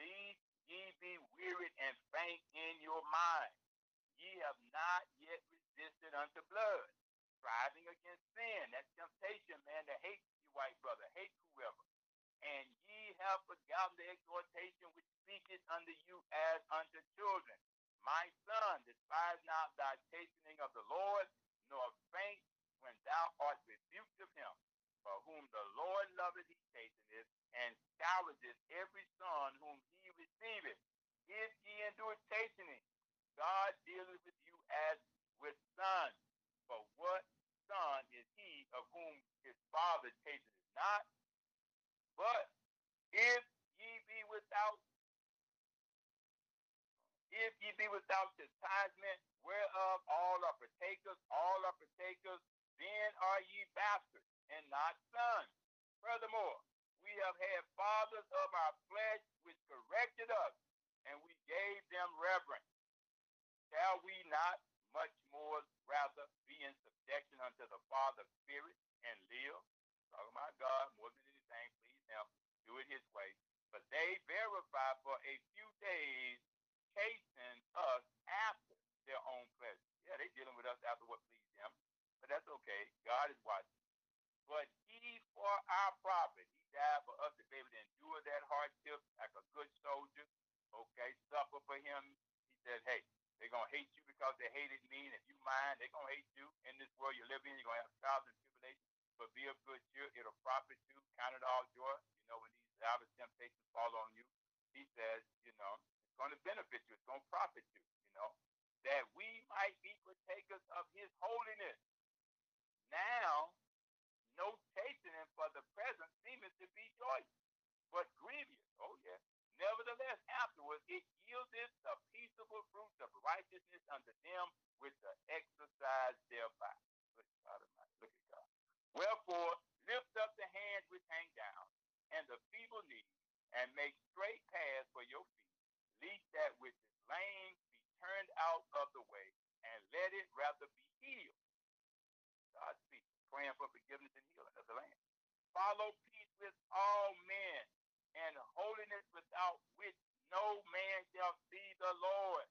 lest ye be wearied and faint in your mind. Ye have not yet resisted unto blood, striving against sin. That's temptation, man, to hate you, white brother, hate whoever and ye have forgotten the exhortation which speaketh unto you as unto children. My son, despise not thy chastening of the Lord, nor faint when thou art rebuked of him. For whom the Lord loveth, he chasteneth, and scourgeth every son whom he receiveth. If ye endure chastening, God dealeth with you as with sons. For what son is he of whom his father chasteneth not? But if ye be without, if ye be without chastisement, whereof all are partakers, all are partakers, then are ye bastards and not sons. Furthermore, we have had fathers of our flesh which corrected us, and we gave them reverence. Shall we not much more rather be in subjection unto the Father spirit and live? Talking about God more than anything, please him, do it his way. But they verify for a few days, chasing us after their own pleasure. Yeah, they dealing with us after what pleased them. But that's okay. God is watching. But he for our profit, he died for us to be able to endure that hardship like a good soldier. Okay, suffer for him. He said, hey, they're gonna hate you because they hated me, and if you mind, they're gonna hate you in this world you live in. You're gonna have trials and tribulations but be of good cheer. It'll profit you. Count it all joy. You know, when these outer temptations fall on you, he says, you know, it's going to benefit you. It's going to profit you, you know, that we might be partakers of his holiness. Now, no chastening for the present seemeth to be joyous, but grievous. Oh, yeah. Nevertheless, afterwards, it yieldeth the peaceable fruits of righteousness unto them which are exercised thereby. Look at God. Wherefore, lift up the hands which hang down, and the feeble knees, and make straight paths for your feet, lest that which is lame be turned out of the way, and let it rather be healed. God speaks, praying for forgiveness and healing of the land. Follow peace with all men, and holiness without which no man shall see the Lord.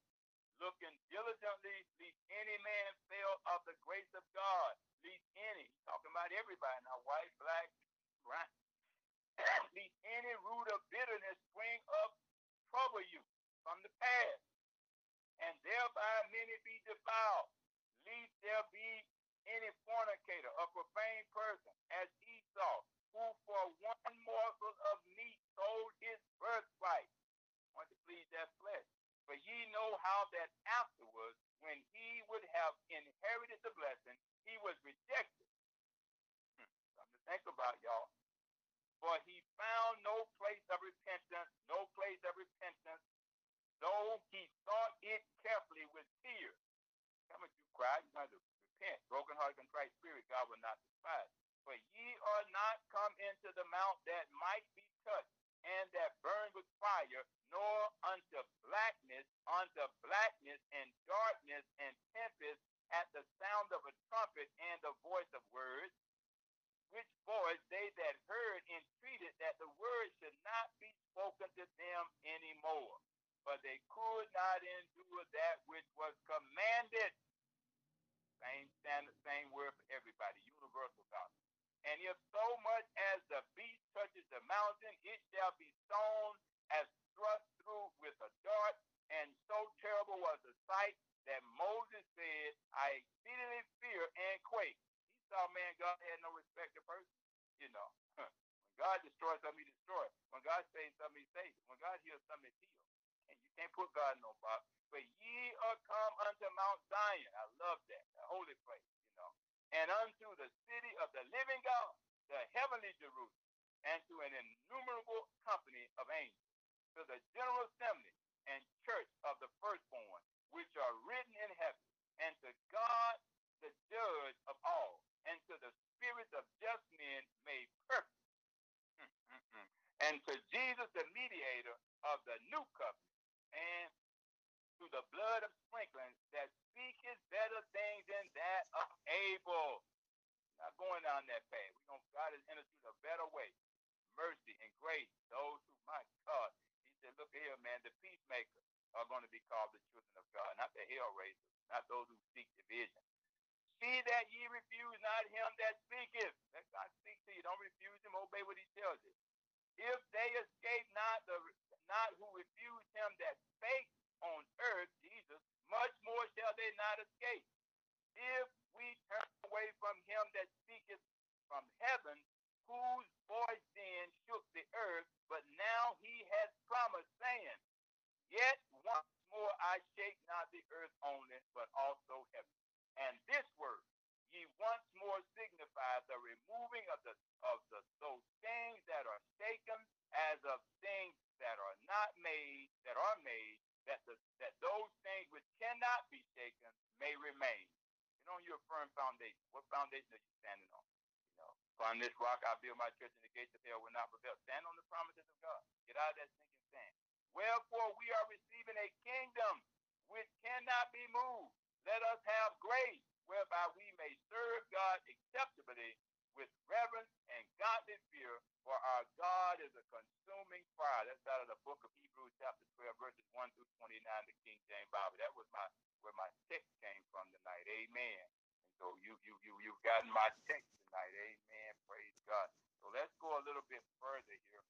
Looking diligently, lest any man fail of the grace of God least any, he's talking about everybody now, white, black, brown, least any root of bitterness spring up, trouble you from the past, and thereby many be defiled, lest there be any fornicator or profane person, as Esau, who for one morsel of meat sold his birthright. Want to please that flesh. For ye know how that afterwards, when he would have inherited the blessing, he was rejected. Hmm. Something to think about, y'all. For he found no place of repentance, no place of repentance, though he sought it carefully with tears. Come as you cry, you have to repent. Broken heart and contrite spirit, God will not despise. For ye are not come into the mount that might be touched and that burned with fire, nor unto blackness, unto blackness and darkness and tempest at the sound of a trumpet and the voice of words, which voice they that heard entreated that the word should not be spoken to them anymore. But they could not endure that which was commanded. Same standard, same word for everybody, universal gospel. And if so much as the beast touches the mountain, it shall be sown as thrust through with a dart. And so terrible was the sight that Moses said, I exceedingly fear and quake. He saw, man, God had no respect to person. You know, when God destroys something, he destroys. When God saves something, he saves. When God heals something, he heals. And you can't put God in no box. But ye are come unto Mount Zion. I love that, the holy place, you know. And unto the city of the living God, the heavenly Jerusalem, and to an innumerable company of angels, to the general assembly and church of the firstborn, which are written in heaven, and to God, the judge of all, and to the spirits of just men made perfect, mm, mm, mm. and to Jesus, the mediator of the new covenant, and to the blood of sprinkling that speaketh better things than that of Abel. Not going down that path. We going God has through the better way. Mercy and grace. Those who, my God, he said, look here, man, the peacemakers are going to be called the children of God, not the hell raisers, not those who seek division. See that ye refuse not him that speaketh. Let God speak to you. Don't refuse him. Obey what he tells you. If they escape not the not who refuse him that spake on earth, Jesus, much more shall they not escape. If we turn away from him that speaketh from heaven, whose voice then shook the earth, but now he has promised, saying, Yet once more I shake not the earth only, but also heaven. And this word, ye once more signify the removing of the of the those things that are shaken as of that are not made, that are made, that the that those things which cannot be shaken may remain. You know, you're firm foundation. What foundation are you standing on? You know, upon this rock I build my church, and the gates of hell will not prevail. Stand on the promises of God. Get out of that sinking sand. Wherefore we are receiving a kingdom which cannot be moved. Let us have grace whereby we may serve God acceptably with reverence and godly fear, for our God is a consuming fire. That's out of the book of Hebrews, chapter 12, verses 1 through 29, the King James Bible. That was my where my text came from tonight. Amen. And so you you you you've gotten my text tonight. Amen. Praise God. So let's go a little bit further here.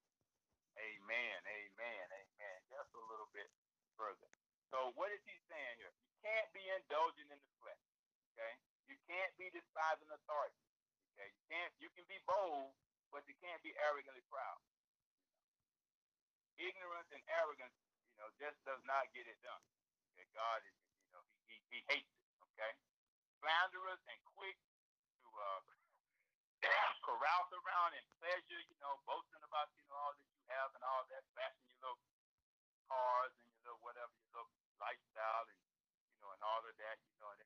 Amen. Amen. Amen. Just a little bit further. So what is he saying here? You can't be indulging in the flesh. Okay? You can't be despising authority. Okay? You can't you can be bold, but you can't be arrogantly proud. Ignorance and arrogance, you know, just does not get it done. Okay, God is, you know, he, he, he hates it. Okay, slanderous and quick to uh, carouse around in pleasure, you know, boasting about, you know, all that you have and all that, flashing your little cars and your little whatever, your little lifestyle and, you know, and all of that, you know, and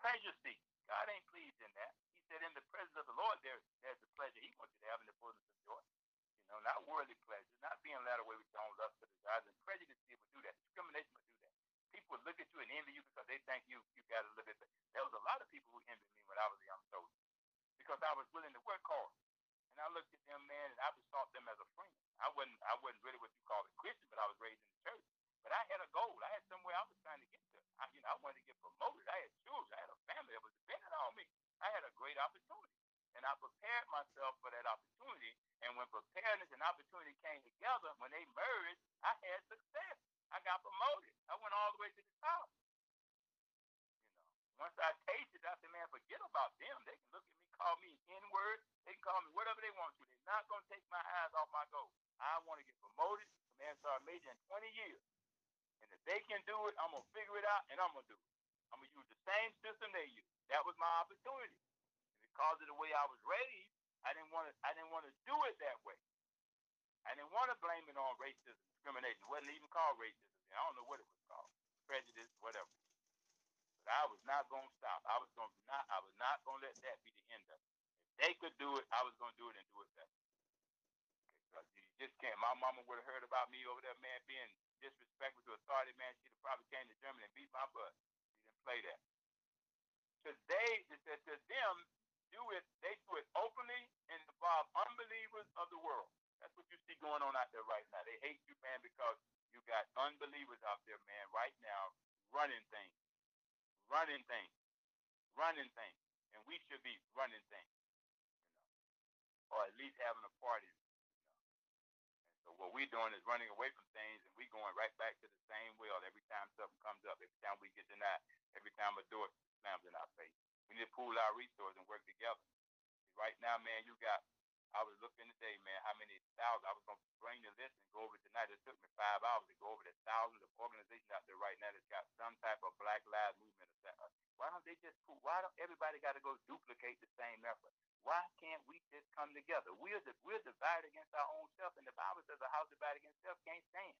pleasure seek. God ain't pleased in that. Said, in the presence of the Lord, there, there's the pleasure he wants you to have in the fullness of joy. You know, not worldly pleasure, not being led away with your own lust for desires. And prejudice will do that. Discrimination will do that. People look at you and envy you because they think you you got a little bit. There was a lot of people who envied me when I was a young soldier because I was willing to work hard. And I looked at them, man, and I besought them as a friend. I wasn't I wasn't really what you call a Christian, but I was raised in the church. But I had a goal. I had somewhere I was trying to get to. I, you know, I wanted to get promoted. I had children. I had a family that was dependent on me. I had a great opportunity. And I prepared myself for that opportunity. And when preparedness and opportunity came together, when they merged, I had success. I got promoted. I went all the way to the top. You know, once I tasted, I said, man, forget about them. They can look at me, call me N-word. They can call me whatever they want to. They're not going to take my eyes off my goal. I want to get promoted, command sergeant major in 20 years. And if they can do it, I'm going to figure it out, and I'm going to do it. I'm going to use the same system they use. That was my opportunity because of the way I was raised, I didn't want to. I didn't want to do it that way. I didn't want to blame it on racism, discrimination. It wasn't even called racism. I don't know what it was called, prejudice, whatever. But I was not going to stop. I was to not. I was not going to let that be the end of it. If they could do it, I was going to do it and do it better. Because you just can't. My mama would have heard about me over there, man, being disrespectful to authority, man. She'd have probably came to Germany and beat my butt. She didn't play that. Today, to them, do it, they do it openly and involve unbelievers of the world. That's what you see going on out there right now. They hate you, man, because you got unbelievers out there, man, right now, running things, running things, running things. And we should be running things, you know, or at least having a party. You know. And so what we're doing is running away from things and we going right back to the same well every time something comes up, every time we get denied, every time a door slams in our face. We need to pool our resources and work together. Right now, man, you got I was looking today, man, how many thousands. I was going to bring the list and go over tonight. It took me five hours to go over the thousands of organizations out there right now that's got some type of Black Lives Movement. Why don't they just, why don't everybody got to go duplicate the same effort? Why can't we just come together? We're, the, we're divided against our own self, and the Bible says a house divided against self can't stand.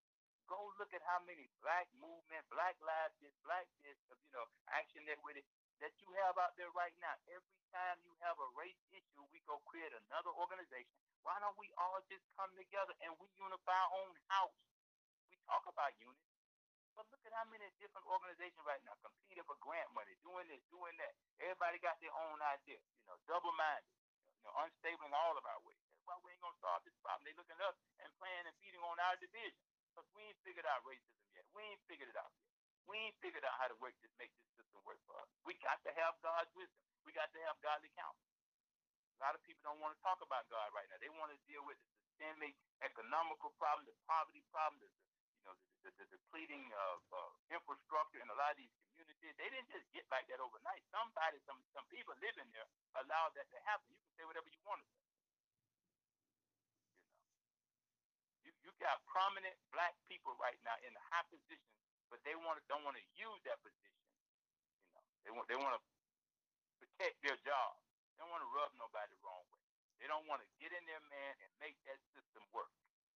Go look at how many black movement, black lives, this, black this, you know, action that with it that you have out there right now. Every time you have a race issue, we go create another organization. Why don't we all just come together and we unify our own house? We talk about unity, but look at how many different organizations right now competing for grant money, doing this, doing that. Everybody got their own idea, you know, double-minded, you know, unstable in all of our ways. That's why we ain't gonna solve this problem. They looking us and playing and feeding on our division because we ain't figured out racism yet. We ain't figured it out yet. We ain't figured out how to work this, make this system work for us. We got to have God's wisdom. We got to have godly counsel. A lot of people don't want to talk about God right now. They want to deal with the systemic economical problem, the poverty problem, the, you know, the, the, the depleting of uh, infrastructure in a lot of these communities. They didn't just get like that overnight. Somebody, some some people living there allowed that to happen. You can say whatever you want to say. You know, you you got prominent black people right now in high positions, but they want to don't want to use that position. You know, they want they want to protect their job. They don't want to rub nobody the wrong way. They don't want to get in there, man, and make that system work. You know,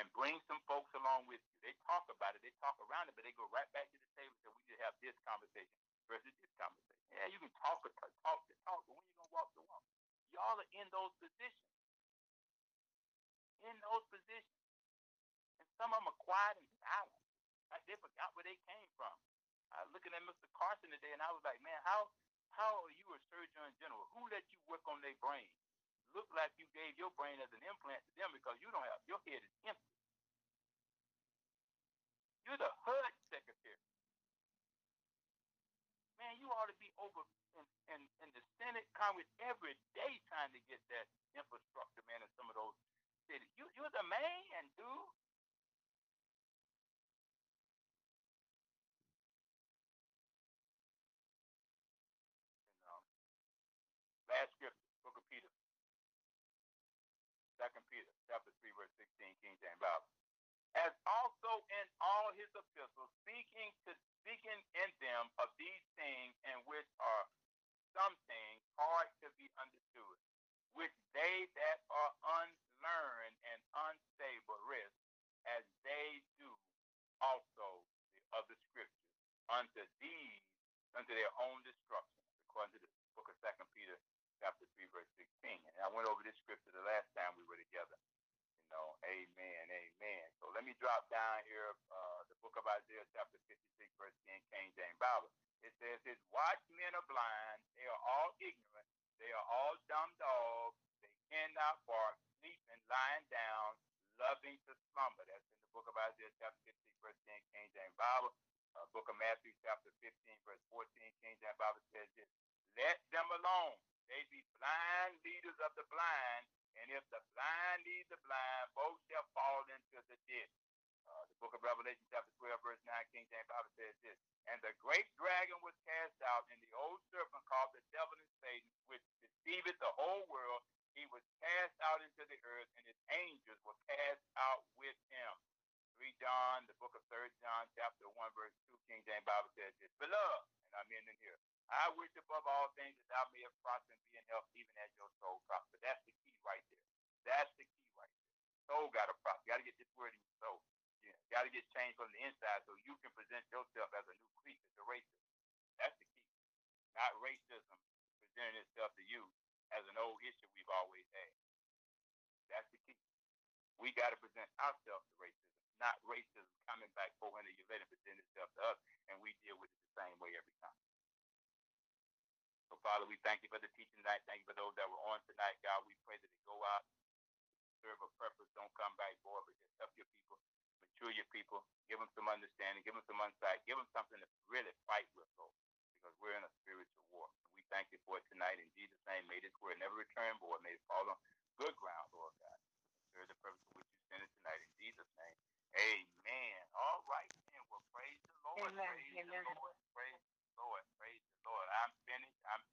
and bring some folks along with you. They talk about it, they talk around it, but they go right back to the table and say, we just have this conversation versus this conversation. Yeah, you can talk or talk, talk to talk, but when you gonna walk the walk? Y'all are in those positions. In those positions. Some of them are quiet and silent. Like they forgot where they came from. I was looking at Mr. Carson today, and I was like, man, how how are you a surgeon general? Who let you work on their brain? Look like you gave your brain as an implant to them because you don't have your head is empty. You're the HUD secretary. Man, you ought to be over in, in, in the Senate, Congress every day trying to get that infrastructure, man, in some of those cities. You, you're the man, dude. Last scripture, Book of Peter. Second Peter, chapter 3, verse 16, King James Bible. As also in all his epistles, speaking to speaking in them of these things in which are some things hard to be understood, which they that are unlearned and unstable risk, as they do also the other scriptures, unto these, unto their own destruction, according to the book of Second Peter chapter 3, verse 16. And I went over this scripture the last time we were together. You know, amen, amen. So let me drop down here uh, the book of Isaiah, chapter 56, verse 10, King James Bible. It says, His watchmen are blind, they are all ignorant, they are all dumb dogs, they cannot bark, sleeping, lying down, loving to slumber. That's in the book of Isaiah, chapter 56, verse 10, King James Bible. Uh, book of Matthew, chapter 15, verse 14, King James Bible says this, Let them alone. They be blind leaders of the blind, and if the blind lead the blind, both shall fall into the ditch. Uh, the book of Revelation, chapter 12, verse 9, King James Bible says this. And the great dragon was cast out, and the old serpent called the devil and Satan, which deceiveth the whole world. He was cast out into the earth, and his angels were cast out with him. 3 John, the book of 3 John, chapter 1, verse 2, King James Bible says this. Beloved, and I'm in here. I wish above all things that thou mayest prosper and be in health, even as your soul prosper. That's the key right there. That's the key right there. Soul got to prosper. Got to get this word in your soul. Yeah. Got to get changed from the inside so you can present yourself as a new creature to racism. That's the key. Not racism presenting itself to you as an old issue we've always had. That's the key. We got to present ourselves to racism, not racism coming back 400 years later and present itself to us, and we deal with it the same way every time. So, Father, we thank you for the teaching tonight. Thank you for those that were on tonight, God. We pray that they go out serve a purpose. Don't come back bored, but just help your people, mature your people, give them some understanding, give them some insight, give them something to really fight with, Lord, because we're in a spiritual war. We thank you for it tonight in Jesus' name. May this word never return, Lord. May it fall on good ground, Lord God. Serve the purpose for which you sent it tonight in Jesus' name. Amen. All right, then. Well, praise the Lord. Amen. Praise Amen. the Lord. Praise the Lord. Praise the Lord. I'm finished. I'm